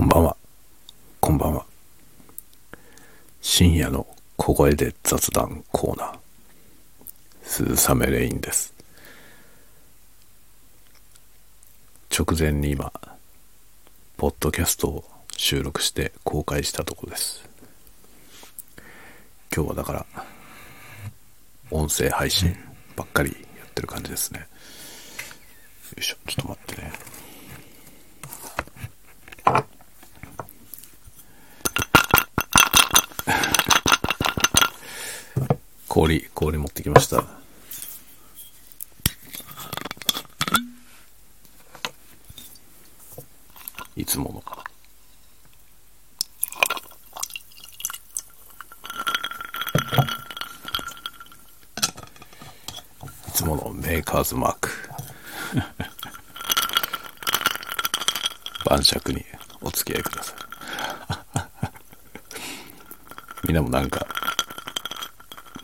こんばんは。こんばんは。深夜の小声で雑談コーナー。鈴雨レインです。直前に今、ポッドキャストを収録して公開したとこです。今日はだから、音声配信ばっかりやってる感じですね。よいしょ、ちょっと待ってね。氷、氷持ってきました。いつもの。いつものメーカーズマーク。晩酌にお付き合いください。みんなもなんか、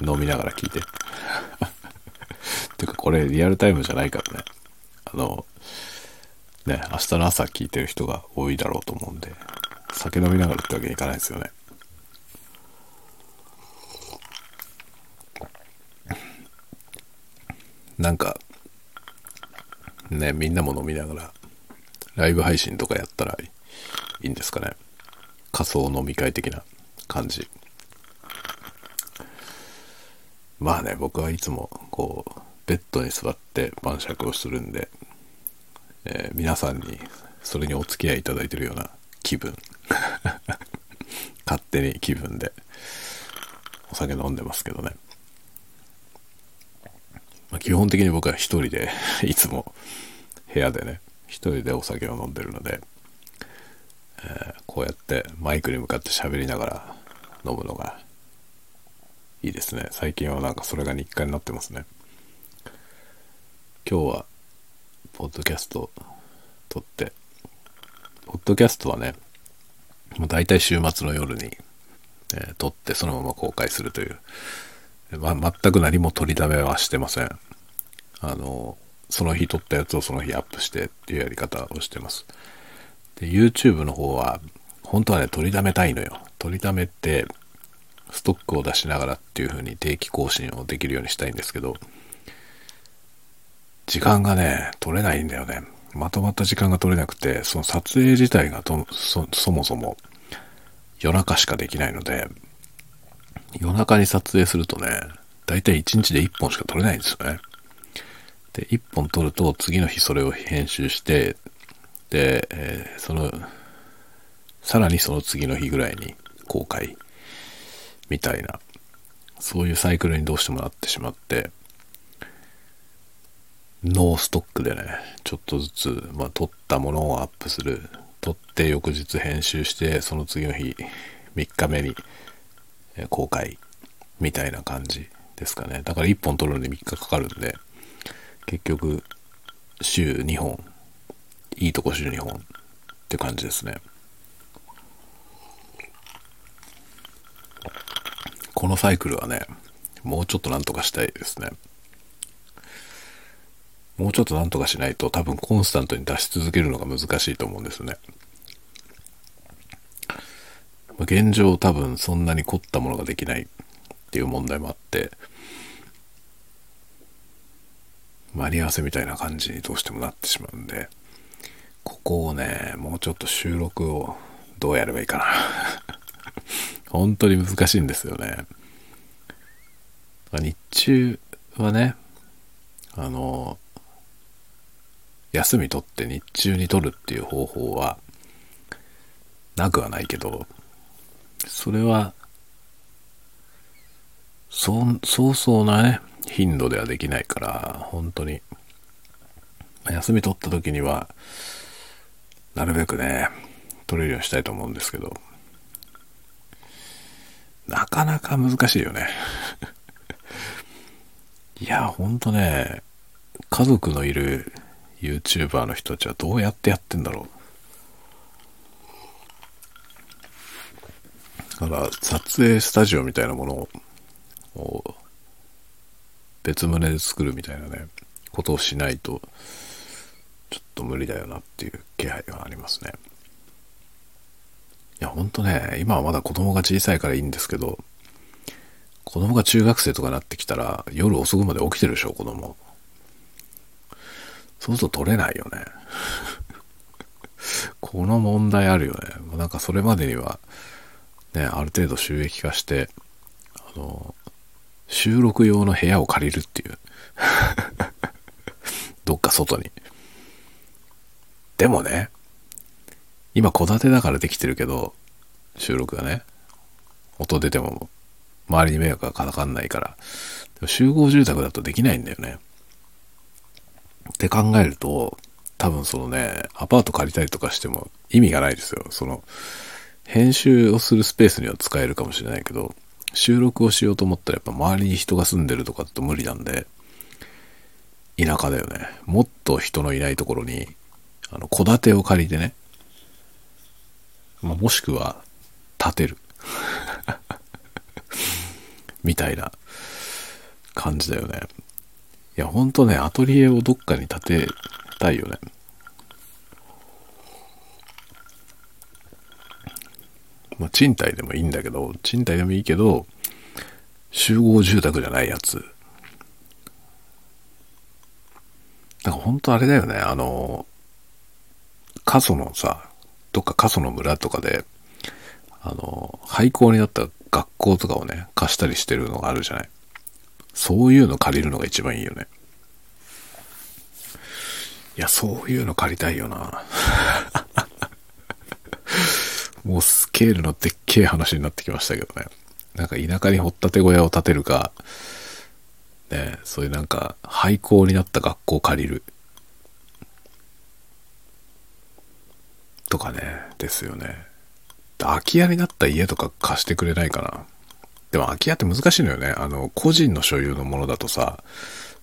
飲みながら聞いて。てかこれリアルタイムじゃないからね。あの、ね、明日の朝聞いてる人が多いだろうと思うんで、酒飲みながらってわけにいかないですよね。なんか、ね、みんなも飲みながら、ライブ配信とかやったらいいんですかね。仮想飲み会的な感じ。まあね、僕はいつもこう、ベッドに座って晩酌をするんで、えー皆さんにそれにお付き合いいただいてるような気分。勝手に気分でお酒飲んでますけどね。まあ、基本的に僕は一人で いつも部屋でね、一人でお酒を飲んでるので、えーこうやってマイクに向かって喋りながら飲むのがいいですね。最近はなんかそれが日課になってますね。今日は、ポッドキャスト撮って、ポッドキャストはね、もう大体週末の夜に、えー撮ってそのまま公開するという、ま、全く何も取りだめはしてません。あの、その日撮ったやつをその日アップしてっていうやり方をしてます。で、YouTube の方は、本当はね、取りだめたいのよ。取りだめって、ストックを出しながらっていう風に定期更新をできるようにしたいんですけど、時間がね、取れないんだよね。まとまった時間が取れなくて、その撮影自体がそそもそも夜中しかできないので、夜中に撮影するとね、だいたい1日で1本しか撮れないんですよね。で、1本撮ると次の日それを編集して、で、えーその、さらにその次の日ぐらいに公開みたいな、そういうサイクルにどうしてもなってしまって、ノーストックでね、ちょっとずつ、まあ、撮ったものをアップする。撮って翌日編集して、その次の日、3日目に公開みたいな感じですかね。だから1本撮るのに3日かかるんで、結局、週2本、いいとこ週2本って感じですね。このサイクルはね、もうちょっとなんとかしたいですね。もうちょっとなんとかしないと多分コンスタントに出し続けるのが難しいと思うんですね。現状多分そんなに凝ったものができないっていう問題もあって、間に合わせみたいな感じにどうしてもなってしまうんで、ここをね、もうちょっと収録をどうやればいいかな。本当に難しいんですよね。日中はね、あの、休み取って日中に取るっていう方法はなくはないけど、それは、そう、そうそうなね、頻度ではできないから、本当に、休み取った時には、なるべくね、取れるようにしたいと思うんですけど、なかなか難しいよね。いや、ほんとね、家族のいる YouTuber の人たちはどうやってやってんだろう。だから、撮影スタジオみたいなものを、別棟で作るみたいなね、ことをしないと、ちょっと無理だよなっていう気配がありますね。いやほんとね、今はまだ子供が小さいからいいんですけど、子供が中学生とかなってきたら、夜遅くまで起きてるでしょ、子供。そうすると取れないよね。この問題あるよね。なんかそれまでには、ね、ある程度収益化して、あの、収録用の部屋を借りるっていう。どっか外に。でもね、今戸建てだからできてるけど、収録がね、音出ても周りに迷惑がかかんないから。集合住宅だとできないんだよね。って考えると、多分そのね、アパート借りたりとかしても意味がないですよ。その、編集をするスペースには使えるかもしれないけど、収録をしようと思ったらやっぱ周りに人が住んでるとかだと無理なんで、田舎だよね。もっと人のいないところに、あの、戸建てを借りてね、まあ、もしくは、建てる。みたいな感じだよね。いや、ほんとね、アトリエをどっかに建てたいよね。まあ、賃貸でもいいんだけど、賃貸でもいいけど、集合住宅じゃないやつ。だから本当あれだよね、あの、過疎のさ、どっか過疎の村とかで、あの、廃校になった学校とかをね、貸したりしてるのがあるじゃない。そういうの借りるのが一番いいよね。いや、そういうの借りたいよな。もうスケールのでっけえ話になってきましたけどね。なんか田舎に掘ったて小屋を建てるか、ね、そういうなんか廃校になった学校を借りる。とかね、ですよね。空き家になった家とか貸してくれないかな。でも空き家って難しいのよね。あの、個人の所有のものだとさ、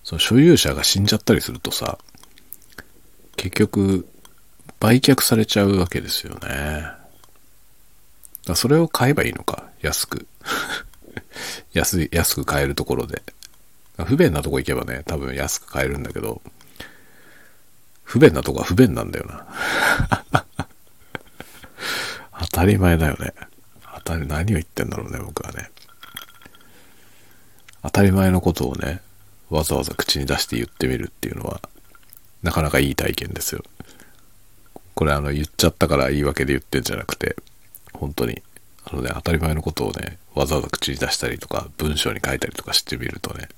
その所有者が死んじゃったりするとさ、結局、売却されちゃうわけですよね。だそれを買えばいいのか、安く。安い、安く買えるところで。不便なとこ行けばね、多分安く買えるんだけど、不便なとこは不便なんだよな。当たり前だよね。当たり、何を言ってんだろうね、僕はね。当たり前のことをね、わざわざ口に出して言ってみるっていうのは、なかなかいい体験ですよ。これあの、言っちゃったから言い訳で言ってんじゃなくて、本当に、あのね、当たり前のことをね、わざわざ口に出したりとか、文章に書いたりとかしてみるとね、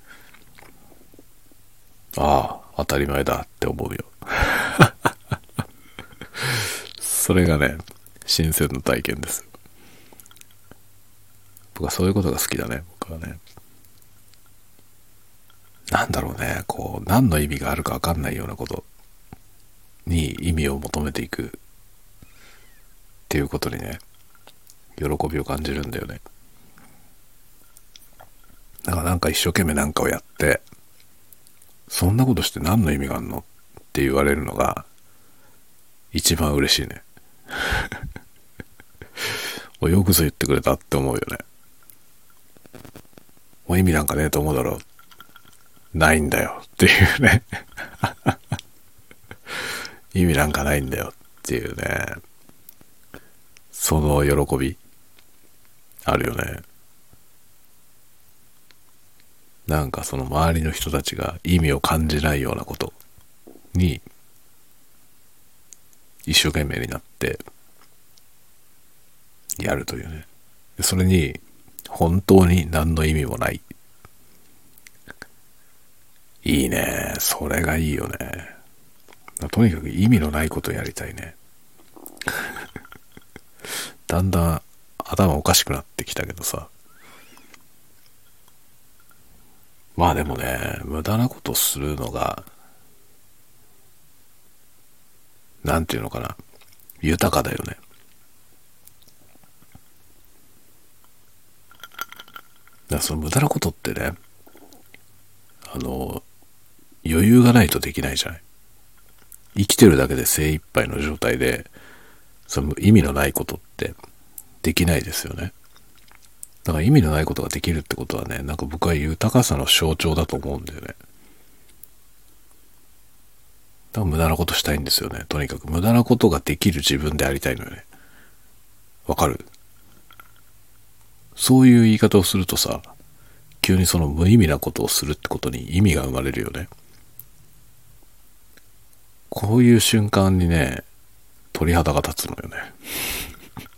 ああ、当たり前だって思うよ。それがね、新鮮な体験です。僕はそういうことが好きだね、僕はね。なんだろうね、こう、何の意味があるかわかんないようなことに意味を求めていくっていうことにね、喜びを感じるんだよね。だからなんか一生懸命なんかをやって、そんなことして何の意味があんのって言われるのが一番嬉しいね。よくぞ言ってくれたって思うよね。もう意味なんかねえと思うだろう。ないんだよっていうね。意味なんかないんだよっていうね。その喜び。あるよね。なんかその周りの人たちが意味を感じないようなことに一生懸命になってやるというね。それに本当に何の意味もない。いいね。それがいいよね。とにかく意味のないことやりたいね。だんだん頭おかしくなってきたけどさ。まあでもね、無駄なことするのが、なんていうのかな。豊かだよね。だその無駄なことってね、あの、余裕がないとできないじゃない。生きてるだけで精一杯の状態で、その意味のないことってできないですよね。だから意味のないことができるってことはね、なんか僕は豊かさの象徴だと思うんだよね。だから無駄なことしたいんですよね。とにかく無駄なことができる自分でありたいのよね。わかる？そういう言い方をするとさ、急にその無意味なことをするってことに意味が生まれるよね。こういう瞬間にね、鳥肌が立つのよね。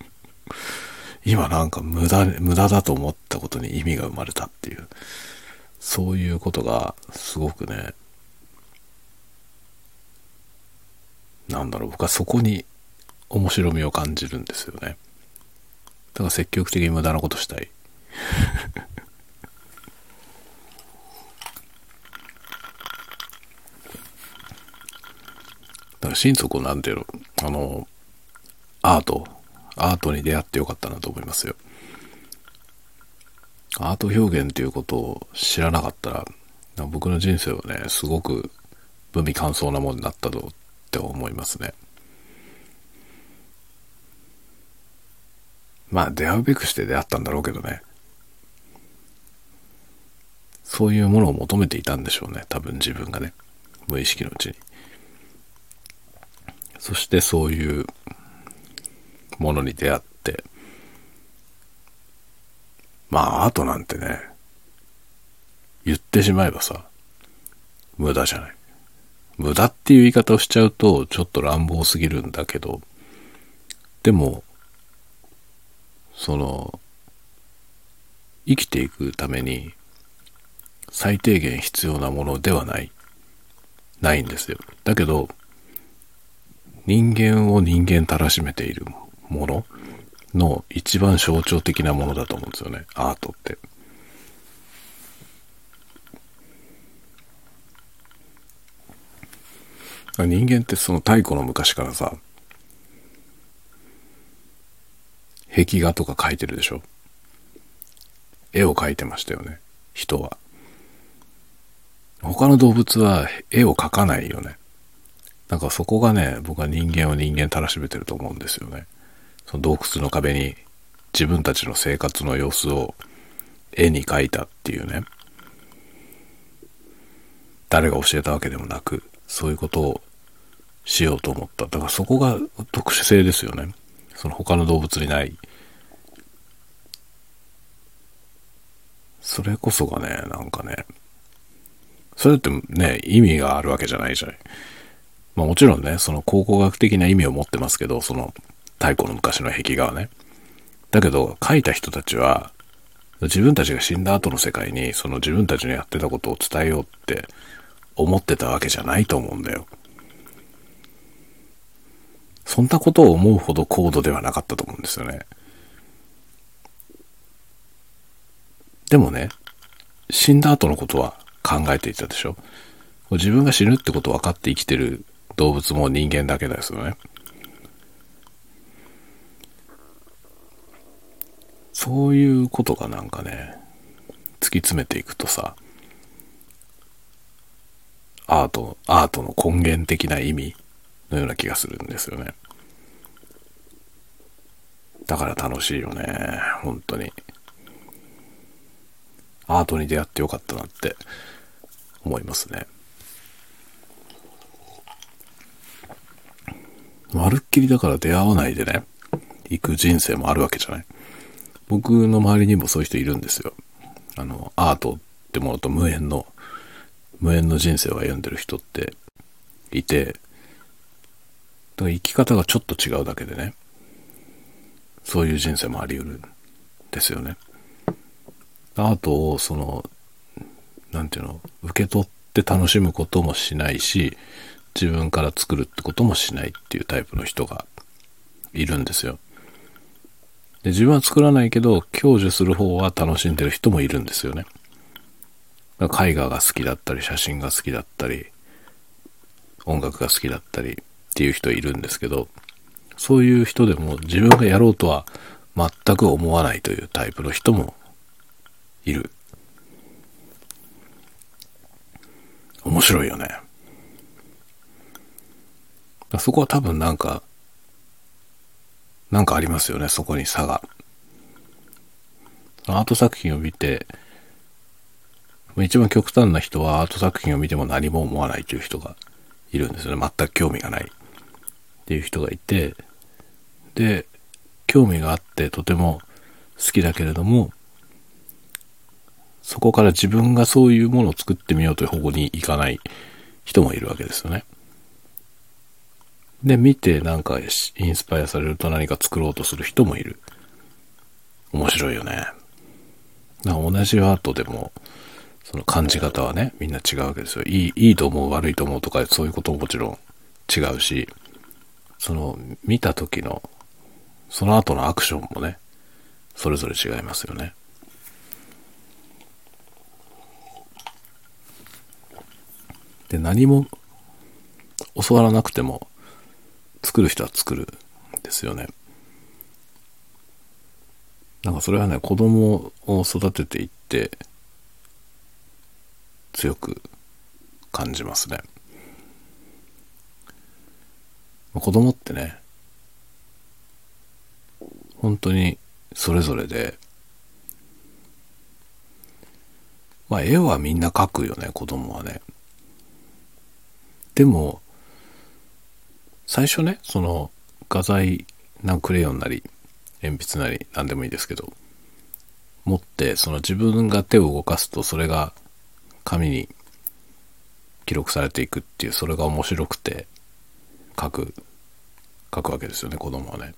今なんか無駄、無駄だと思ったことに意味が生まれたっていう、そういうことがすごくね、なんだろう、僕はそこに面白みを感じるんですよね。だから積極的に無駄なことしたい。だから心底なんていうの、あの、アート、アートに出会ってよかったなと思いますよ。アート表現っていうことを知らなかったら、僕の人生はね、すごく文味乾燥なものになったとって思いますね。まあ出会うべくして出会ったんだろうけどね。そういうものを求めていたんでしょうね。多分自分がね。無意識のうちに。そしてそういうものに出会って、まあアートなんてね、言ってしまえばさ、無駄じゃない。無駄っていう言い方をしちゃうとちょっと乱暴すぎるんだけど、でも、その、生きていくために最低限必要なものではない。ないんですよ。だけど、人間を人間たらしめているものの一番象徴的なものだと思うんですよね。アートって。人間ってその太古の昔からさ、壁画とか描いてるでしょ？絵を描いてましたよね。人は。他の動物は絵を描かないよね。なんかそこがね、僕は人間を人間たらしめてると思うんですよね。その洞窟の壁に自分たちの生活の様子を絵に描いたっていうね。誰が教えたわけでもなく、そういうことをしようと思った。だからそこが特殊性ですよね。その他の動物にない。それこそがね、なんかね、それってね、意味があるわけじゃないじゃない。まあもちろんね、その考古学的な意味を持ってますけど、その太古の昔の壁画はね。だけど、書いた人たちは、自分たちが死んだ後の世界に、その自分たちのやってたことを伝えようって思ってたわけじゃないと思うんだよ。そんなことを思うほど高度ではなかったと思うんですよね。でもね、死んだ後のことは考えていたでしょ？自分が死ぬってこと分かって生きてる動物も人間だけですよね。そういうことがなんかね、突き詰めていくとさ、アート、アートの根源的な意味のような気がするんですよね。だから楽しいよね、本当に。アートに出会ってよかったなって思いますね。まるっきりだから出会わないでね、行く人生もあるわけじゃない。僕の周りにもそういう人いるんですよ。あの、アートってものと無縁の、無縁の人生を歩んでる人っていて、だから生き方がちょっと違うだけでね、そういう人生もあり得るんですよね。アートをその、なんていうの、受け取って楽しむこともしないし、自分から作るってこともしないっていうタイプの人がいるんですよ。で自分は作らないけど、享受する方は楽しんでる人もいるんですよね。絵画が好きだったり、写真が好きだったり、音楽が好きだったりっていう人いるんですけど、そういう人でも自分がやろうとは全く思わないというタイプの人もいる。面白いよね。そこは多分なんか、なんかありますよね、そこに差が。アート作品を見て、一番極端な人はアート作品を見ても何も思わないという人がいるんですよね。全く興味がないっていう人がいて、で、興味があってとても好きだけれども、そこから自分がそういうものを作ってみようという方向に行かない人もいるわけですよね。で、見てなんかインスパイアされると何か作ろうとする人もいる。面白いよね。同じアートでも、その感じ方はね、みんな違うわけですよ。いい、いいと思う、悪いと思うとか、そういうことももちろん違うし、その、見た時の、その後のアクションもね、それぞれ違いますよね。で、何も教わらなくても、作る人は作るんですよね。なんかそれはね、子供を育てていって、強く感じますね。子供ってね、本当にそれぞれで、まあ絵はみんな描くよね、子供はね。でも、最初ね、その画材、なんクレヨンなり、鉛筆なり、なんでもいいですけど、持って、その自分が手を動かすと、それが紙に記録されていくっていう、それが面白くて、書く、書くわけですよね、子供はね。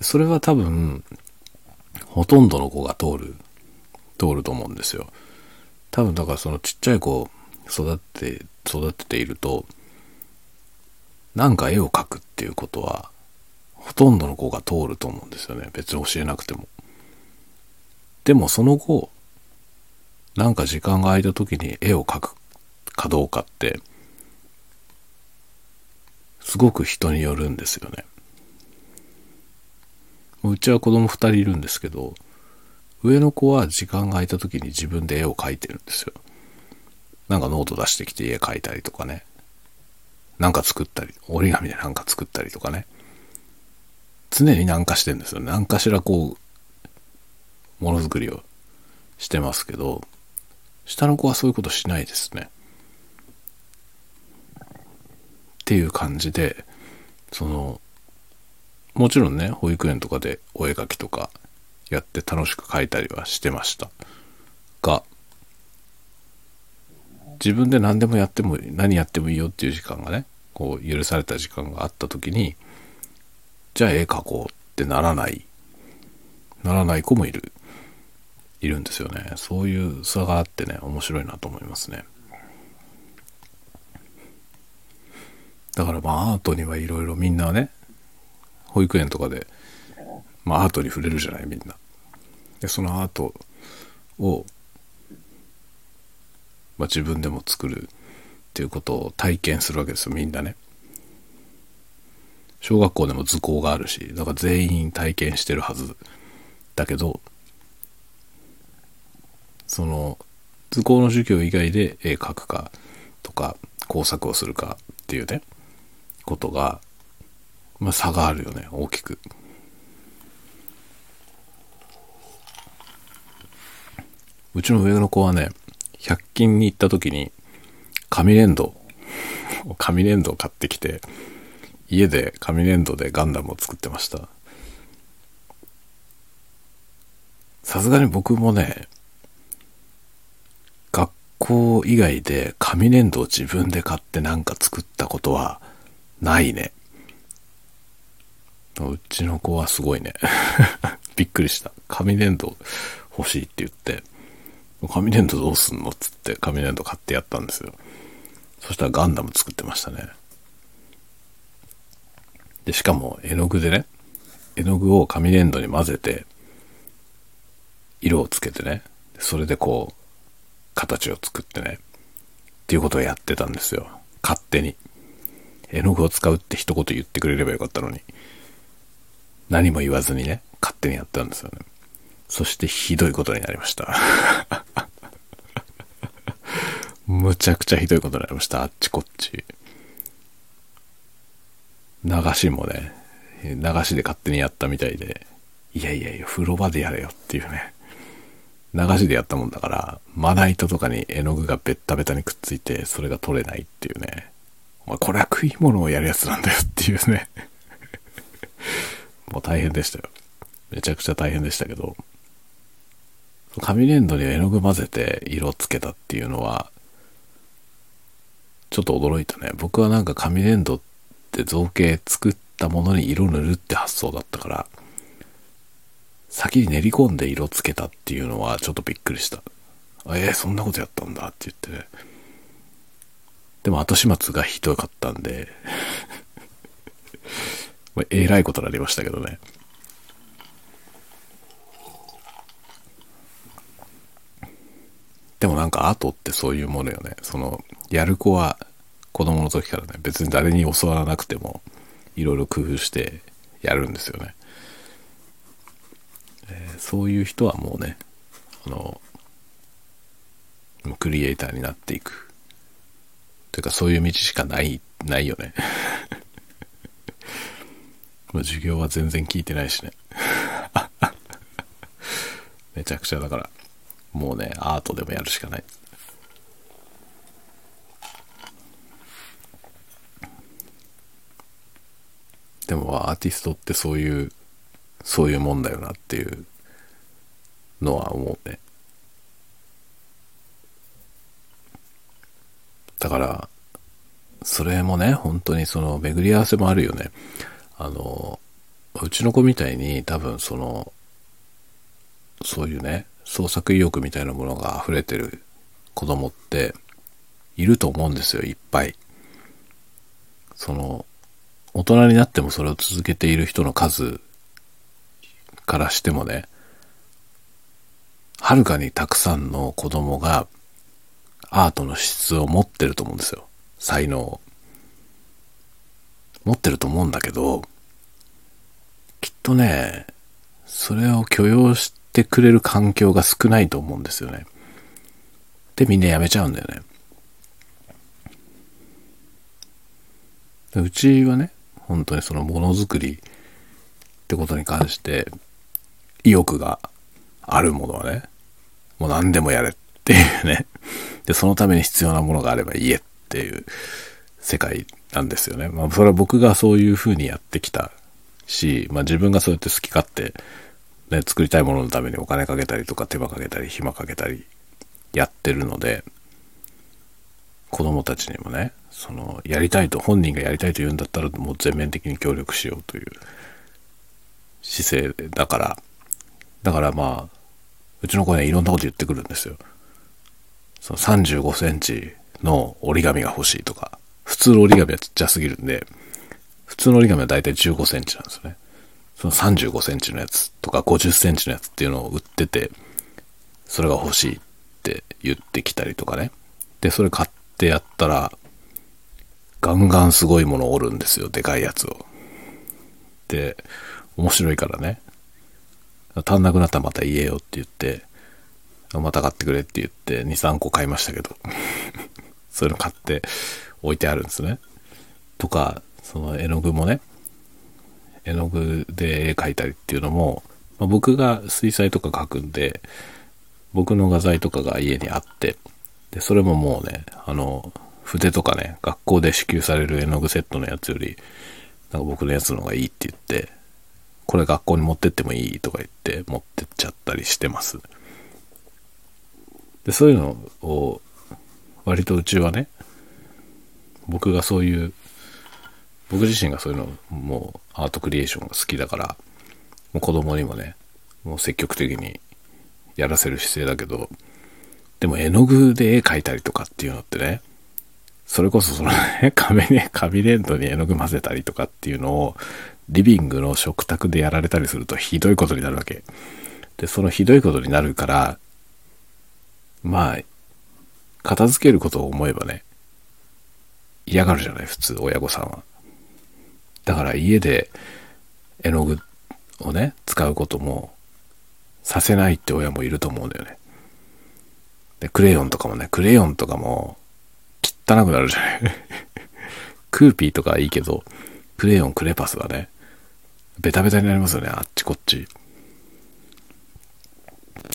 それは多分、ほとんどの子が通る、通ると思うんですよ。多分だからそのちっちゃい子育て、育てていると、なんか絵を描くっていうことは、ほとんどの子が通ると思うんですよね。別に教えなくても。でもその後、なんか時間が空いた時に絵を描くかどうかって、すごく人によるんですよね。うちは子供2人いるんですけど、上の子は時間が空いた時に自分で絵を描いてるんですよ。なんかノート出してきて絵描いたりとかね。なんか作ったり、折り紙でなんか作ったりとかね。常になんかしてんですよ。何かしらこう、ものづくりをしてますけど、下の子はそういうことしないですね。っていう感じで、その、もちろんね、保育園とかでお絵描きとかやって楽しく描いたりはしてました。が、自分で何でもやっても、何やってもいいよっていう時間がね、こう許された時間があった時に、じゃあ絵描こうってならない、ならない子もいる、いるんですよね。そういう差があってね、面白いなと思いますね。だからまあアートにはいろいろみんなね、保育園とかで、まあアートに触れるじゃないみんな。で、そのアートをまあ、自分でも作るっていうことを体験するわけですよみんなね小学校でも図工があるしだから全員体験してるはずだけどその図工の授業以外で絵描くかとか工作をするかっていうねことが、まあ、差があるよね大きく。うちの上の子はね100均に行った時に、紙粘土、紙粘土を買ってきて、家で紙粘土でガンダムを作ってました。さすがに僕もね、学校以外で紙粘土を自分で買ってなんか作ったことはないね。うちの子はすごいね。びっくりした。紙粘土欲しいって言って、紙粘土どうすんの？っつって紙粘土買ってやったんですよ。そしたらガンダム作ってましたね。で、しかも絵の具でね、絵の具を紙粘土に混ぜて、色をつけてね、それでこう、形を作ってね、っていうことをやってたんですよ。勝手に。絵の具を使うって一言言ってくれればよかったのに。何も言わずにね、勝手にやったんですよね。そしてひどいことになりました。むちゃくちゃひどいことになりました。あっちこっち。流しもね、流しで勝手にやったみたいで、いやいやいや、風呂場でやれよっていうね。流しでやったもんだから、まな板とかに絵の具がベッタベタにくっついて、それが取れないっていうね。お前、これは食い物をやるやつなんだよっていうね。もう大変でしたよ。めちゃくちゃ大変でしたけど、紙粘土に絵の具混ぜて色つけたっていうのは、ちょっと驚いたね。僕はなんか紙粘土って造形作ったものに色塗るって発想だったから、先に練り込んで色つけたっていうのはちょっとびっくりした。えー、そんなことやったんだって言ってね。でも後始末がひどかったんで えらいことになりましたけどね。でもなんかアートってそういうものよね。その、やる子は子供の時からね、別に誰に教わらなくても、いろいろ工夫してやるんですよね。えー、そういう人はもうね、あの、クリエイターになっていく。というかそういう道しかない、ないよね。もう授業は全然聞いてないしね。めちゃくちゃだから。もうね、アートでもやるしかない。でもアーティストってそういう、そういうもんだよなっていうのは思うね。だから、それもね、本当にその巡り合わせもあるよね。あの、うちの子みたいに多分その、そういうね、創作意欲みたいなものが溢れてる子供っていると思うんですよ、いっぱい。その、大人になってもそれを続けている人の数からしてもね、はるかにたくさんの子供がアートの質を持ってると思うんですよ。才能を。持ってると思うんだけど、きっとね、それを許容しってくれる環境が少ないと思うんですよね。で、みんな辞めちゃうんだよね。うちはね、本当にそのものづくりってことに関して意欲があるものはね、もう何でもやれっていうね。で、そのために必要なものがあれば言えっていう世界なんですよね。まあ、それは僕がそういうふうにやってきたし、まあ自分がそうやって好き勝手ね、作りたいもののためにお金かけたりとか手間かけたり暇かけたりやってるので、子供たちにもね、その、やりたいと、本人がやりたいと言うんだったらもう全面的に協力しようという姿勢だから、だからまあ、うちの子ね、いろんなこと言ってくるんですよ。その35センチの折り紙が欲しいとか、普通の折り紙はちっちゃすぎるんで、普通の折り紙はだいたい15センチなんですよね。その35センチのやつとか50センチのやつっていうのを売ってて、それが欲しいって言ってきたりとかね。で、それ買ってやったら、ガンガンすごいものを折るんですよ、でかいやつを。で、面白いからね。足んなくなったらまた言えよって言って、また買ってくれって言って、2、3個買いましたけど。そういうの買って置いてあるんですね。とか、その絵の具もね、絵の具で絵描いたりっていうのも、まあ、僕が水彩とか描くんで、僕の画材とかが家にあって、で、それももうね、あの、筆とかね、学校で支給される絵の具セットのやつより、なんか僕のやつの方がいいって言って、これ学校に持ってってもいいとか言って持ってっちゃったりしてます。で、そういうのを、割とうちはね、僕がそういう僕自身がそういうのもうアートクリエーションが好きだからもう子供にもねもう積極的にやらせる姿勢だけどでも絵の具で絵描いたりとかっていうのってねそれこそそのね壁に紙粘土に絵の具混ぜたりとかっていうのをリビングの食卓でやられたりするとひどいことになるわけ。でそのひどいことになるからまあ片付けることを思えばね嫌がるじゃない普通親御さんは。だから家で絵の具をね、使うこともさせないって親もいると思うんだよね。で、クレヨンとかもね、クレヨンとかも汚くなるじゃない クーピーとかいいけど、クレヨン、クレパスはね、ベタベタになりますよね、あっちこっち。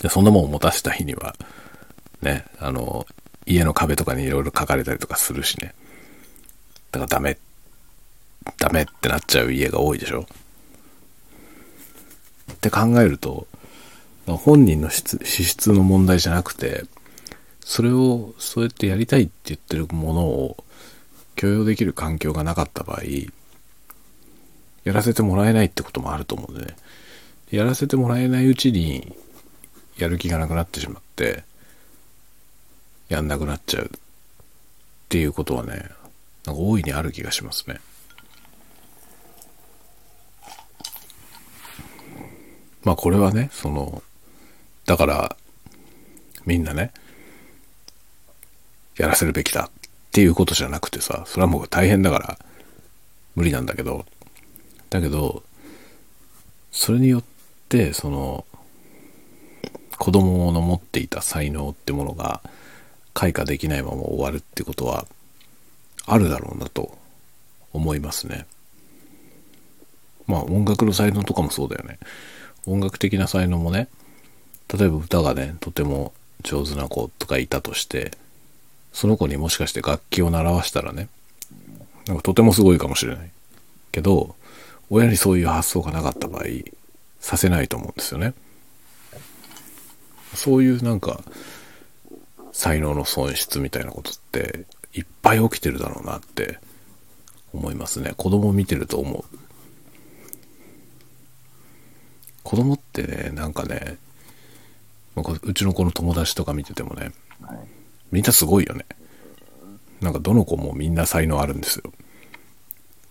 で、そんなもん持たせた日には、ね、あの、家の壁とかにいろいろ書かれたりとかするしね。だからダメっダメってなっちゃう家が多いでしょ？って考えると、本人の資質の問題じゃなくて、それをそうやってやりたいって言ってるものを許容できる環境がなかった場合、やらせてもらえないってこともあると思うんでね。やらせてもらえないうちに、やる気がなくなってしまって、やんなくなっちゃうっていうことはね、なんか大いにある気がしますね。まあこれはね、その、だから、みんなね、やらせるべきだっていうことじゃなくてさ、それはもう大変だから無理なんだけど、だけど、それによって、その、子供の持っていた才能ってものが開花できないまま終わるってことはあるだろうなと思いますね。まあ音楽の才能とかもそうだよね。音楽的な才能もね、例えば歌がね、とても上手な子とかいたとして、その子にもしかして楽器を習わしたらね、なんかとてもすごいかもしれない。けど、親にそういう発想がなかった場合、させないと思うんですよね。そういうなんか、才能の損失みたいなことっていっぱい起きてるだろうなって思いますね。子供見てると思う。子供ってね、なんかね、うちの子の友達とか見ててもね、みんなすごいよね。なんかどの子もみんな才能あるんですよ。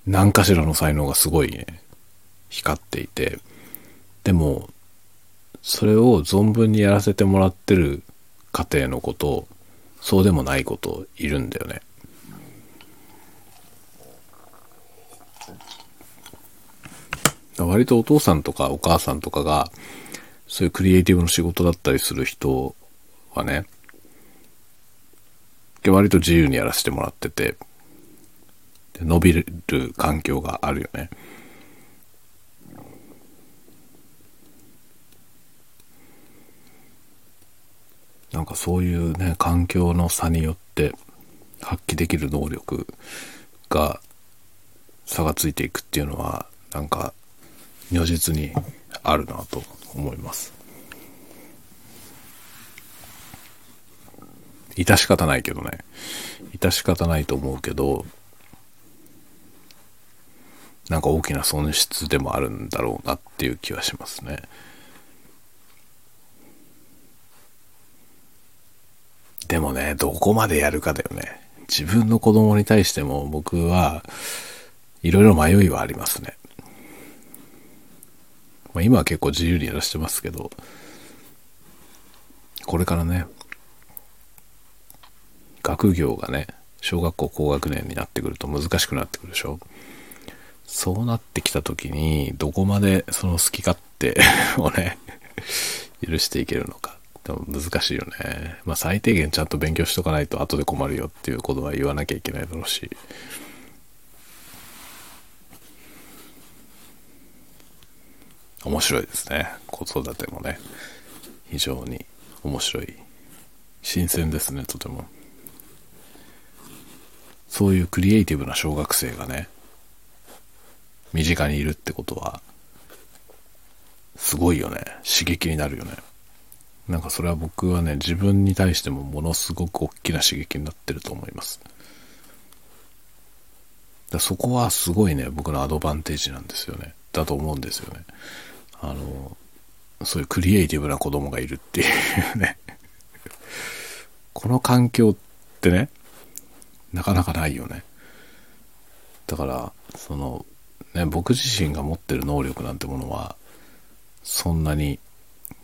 何かしらの才能がすごいね、光っていて、でも、それを存分にやらせてもらってる家庭の子と、そうでもない子といるんだよね。割とお父さんとかお母さんとかが、そういうクリエイティブの仕事だったりする人はね、割と自由にやらせてもらってて、伸びる環境があるよね。なんかそういうね、環境の差によって発揮できる能力が差がついていくっていうのは、なんか如実にあるなと思います。致し方ないけどね。致し方ないと思うけど、なんか大きな損失でもあるんだろうなっていう気はしますね。でもね、どこまでやるかだよね。自分の子供に対しても僕はいろいろ迷いはありますね。まあ、今は結構自由にやらしてますけど、これからね、学業がね、小学校高学年になってくると難しくなってくるでしょそうなってきた時に、どこまでその好き勝手 をね、許していけるのか。でも難しいよね。まあ最低限ちゃんと勉強しとかないと後で困るよっていうことは言わなきゃいけないだろうし。面白いですね。子育てもね。非常に面白い。新鮮ですね、とても。そういうクリエイティブな小学生がね、身近にいるってことは、すごいよね。刺激になるよね。なんかそれは僕はね、自分に対してもものすごく大きな刺激になってると思います。だそこはすごいね、僕のアドバンテージなんですよね。だと思うんですよね。あの、そういうクリエイティブな子供がいるっていうね この環境ってね、なかなかないよね。だから、その、ね、僕自身が持ってる能力なんてものは、そんなに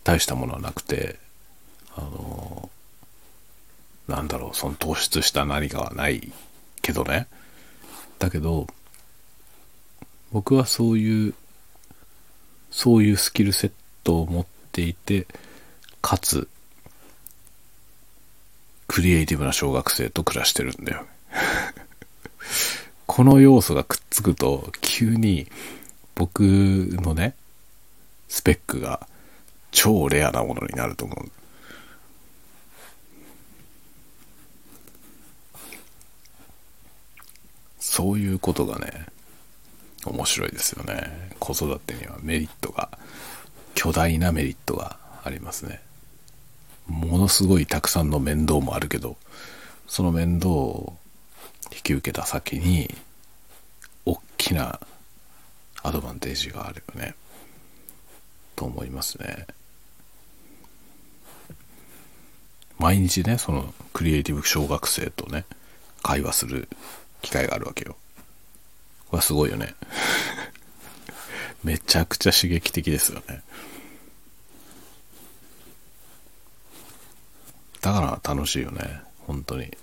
大したものはなくて、あの、なんだろう、その突出した何かはないけどね。だけど、僕はそういう、そういうスキルセットを持っていて、かつ、クリエイティブな小学生と暮らしてるんだよ。この要素がくっつくと、急に僕のね、スペックが超レアなものになると思う。そういうことがね、面白いですよね。子育てにはメリットが巨大なメリットがありますね。ものすごいたくさんの面倒もあるけど、その面倒を引き受けた先に、大きなアドバンテージがあるよね。と思いますね。毎日ね、そのクリエイティブ小学生とね、会話する機会があるわけよ。はすごいよね。めちゃくちゃ刺激的ですよね。だから楽しいよね。本当に。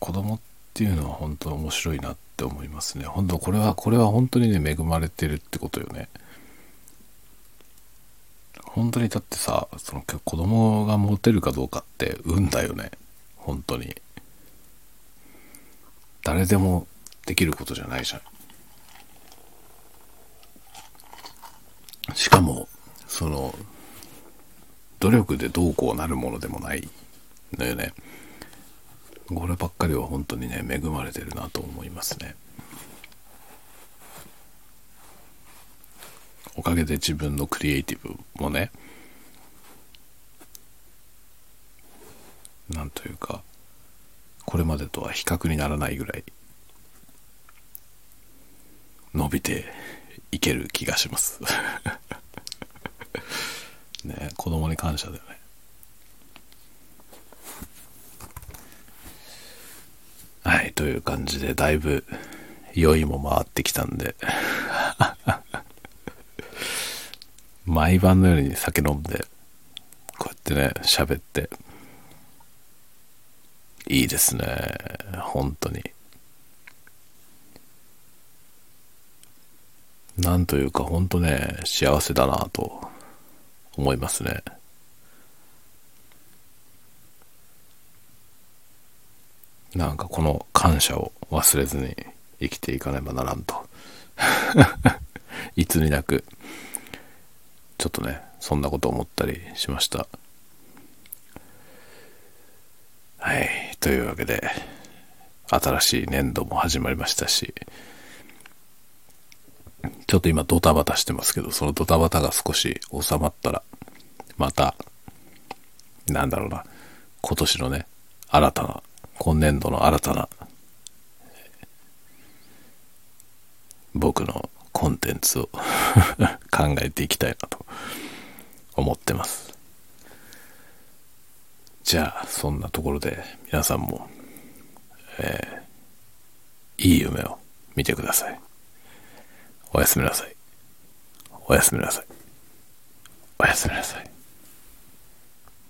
子供っていうのは本当面白いなって思いますね。本当これは、これは本当にね、恵まれてるってことよね。本当にだってさ、その子供が持てるかどうかって運だよね。本当に。誰でもできることじゃないじゃん。しかも、その、努力でどうこうなるものでもないのよね。こればっかりは本当にね、恵まれてるなと思いますね。おかげで自分のクリエイティブもね、なんというか、これまでとは比較にならないぐらい、伸びていける気がします ね子供に感謝だよね。はい、という感じで、だいぶ酔いも回ってきたんで 毎晩のように酒飲んで、こうやってね、喋って、いいですね。本当に。なんというか、本当ね、幸せだなと思いますね。なんかこの感謝を忘れずに生きていかねばならんと。いつになく、ちょっとね、そんなこと思ったりしました。はい。というわけで、新しい年度も始まりましたし、ちょっと今ドタバタしてますけど、そのドタバタが少し収まったら、また、なんだろうな、今年のね、新たな今年度の新たな僕のコンテンツを 考えていきたいなと思ってます。じゃあ、そんなところで皆さんも、えー、いい夢を見てください。おやすみなさい。おやすみなさい。おやすみなさい。